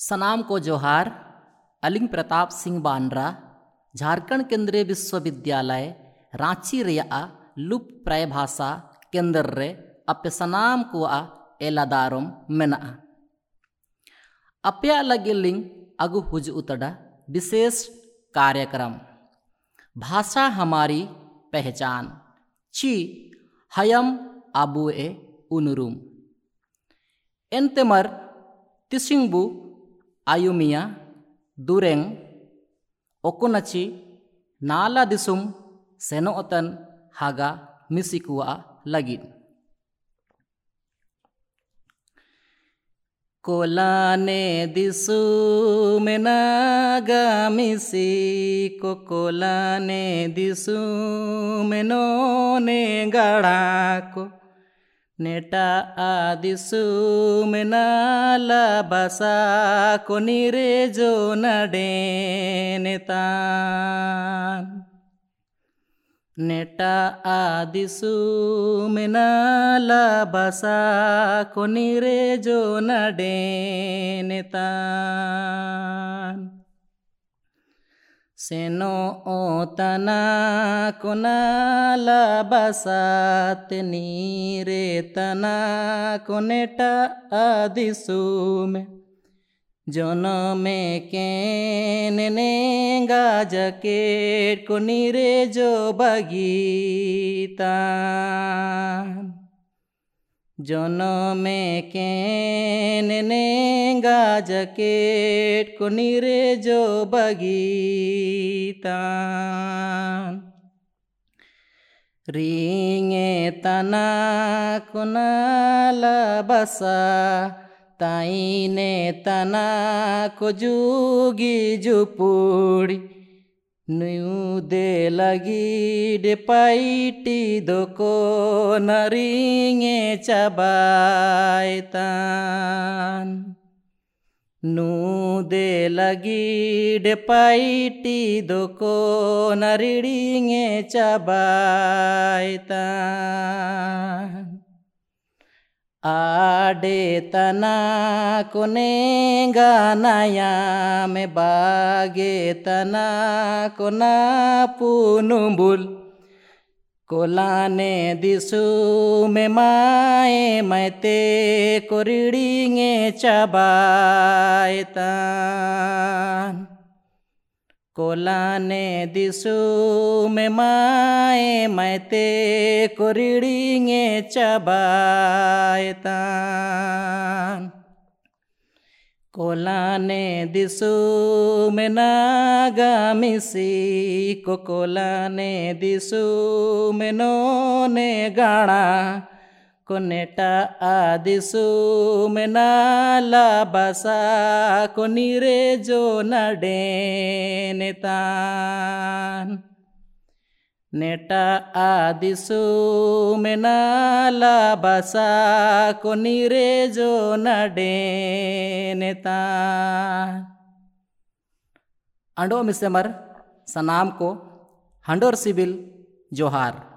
सनाम को जोहार, अलिंग प्रताप सिंह बानरा झारखंड केंद्रीय विश्वविद्यालय, रांची रेया, लुप प्राय भाषा, केंद्र रे, अपे सनाम को आ एलादारम मेना अपया लगिलिंग अगु हुज उतड़ा, विशेष कार्यक्रम। भाषा हमारी पहचान। ची, हयम आबुए उनुरुम। एंतेमर तिसिंगबु ayumia dureng okonachi nala disum senok atan haga misikua lagid Kolane disu menaga misi ko kolane disu menone garako ನೆಟ ಆದಿಸು ಮೆನಾಲ ಬಸಾ ಕೊನಿರೆ ಜೋ ನಡೆನೆತಾನ್ ನೆಟ ಆದಿಸು ಮೆನಾಲ ಬಸಾ ಕೊನಿರೆ ಜೋ ನಡೆನೆತಾನ್ नोना कुनला बसनीरे तना कोने जनमे के गाजके कुनीरे जो बगीता জনমে কেনে গাজকেট কোনিরে জো বগিতান রিঙে তানা কোনালা বাসা তাইনে তানা কজুগি জুপুড়ি ನುಯುದೆ ಲಗೀಡೆ ಪೈಟಿದೊಕೋ ನರಿಂಗೆ ಚಬಾಯ್ತಾನ್ ನುದೆ ಲಗೀಡೆ ಪೈಟಿದೊಕೋ ನರಿಡಿಂಗೆ ಚಬಾಯ್ತಾನ್ आडे तना कोने गानाया में बागे तना कोना पुनुबुल कोलाने दिसु में माए मैते कोरिड़िंगे चबायतान कोलाने दिसु में माए मैते कोरिड़िंगे चबायतान। कोलाने दिसु में नागा मिसी, को कोलाने दिसु में नोने गाड़ा कोनेटा आदिसु में नाला बसा को नीरे जो नडे नेतान। नेटा आदिसु में नाला बसा को नीरे जो नडे नेतान। अंडो मिसेमर सनाम को हंडोर सिबिल जोहार।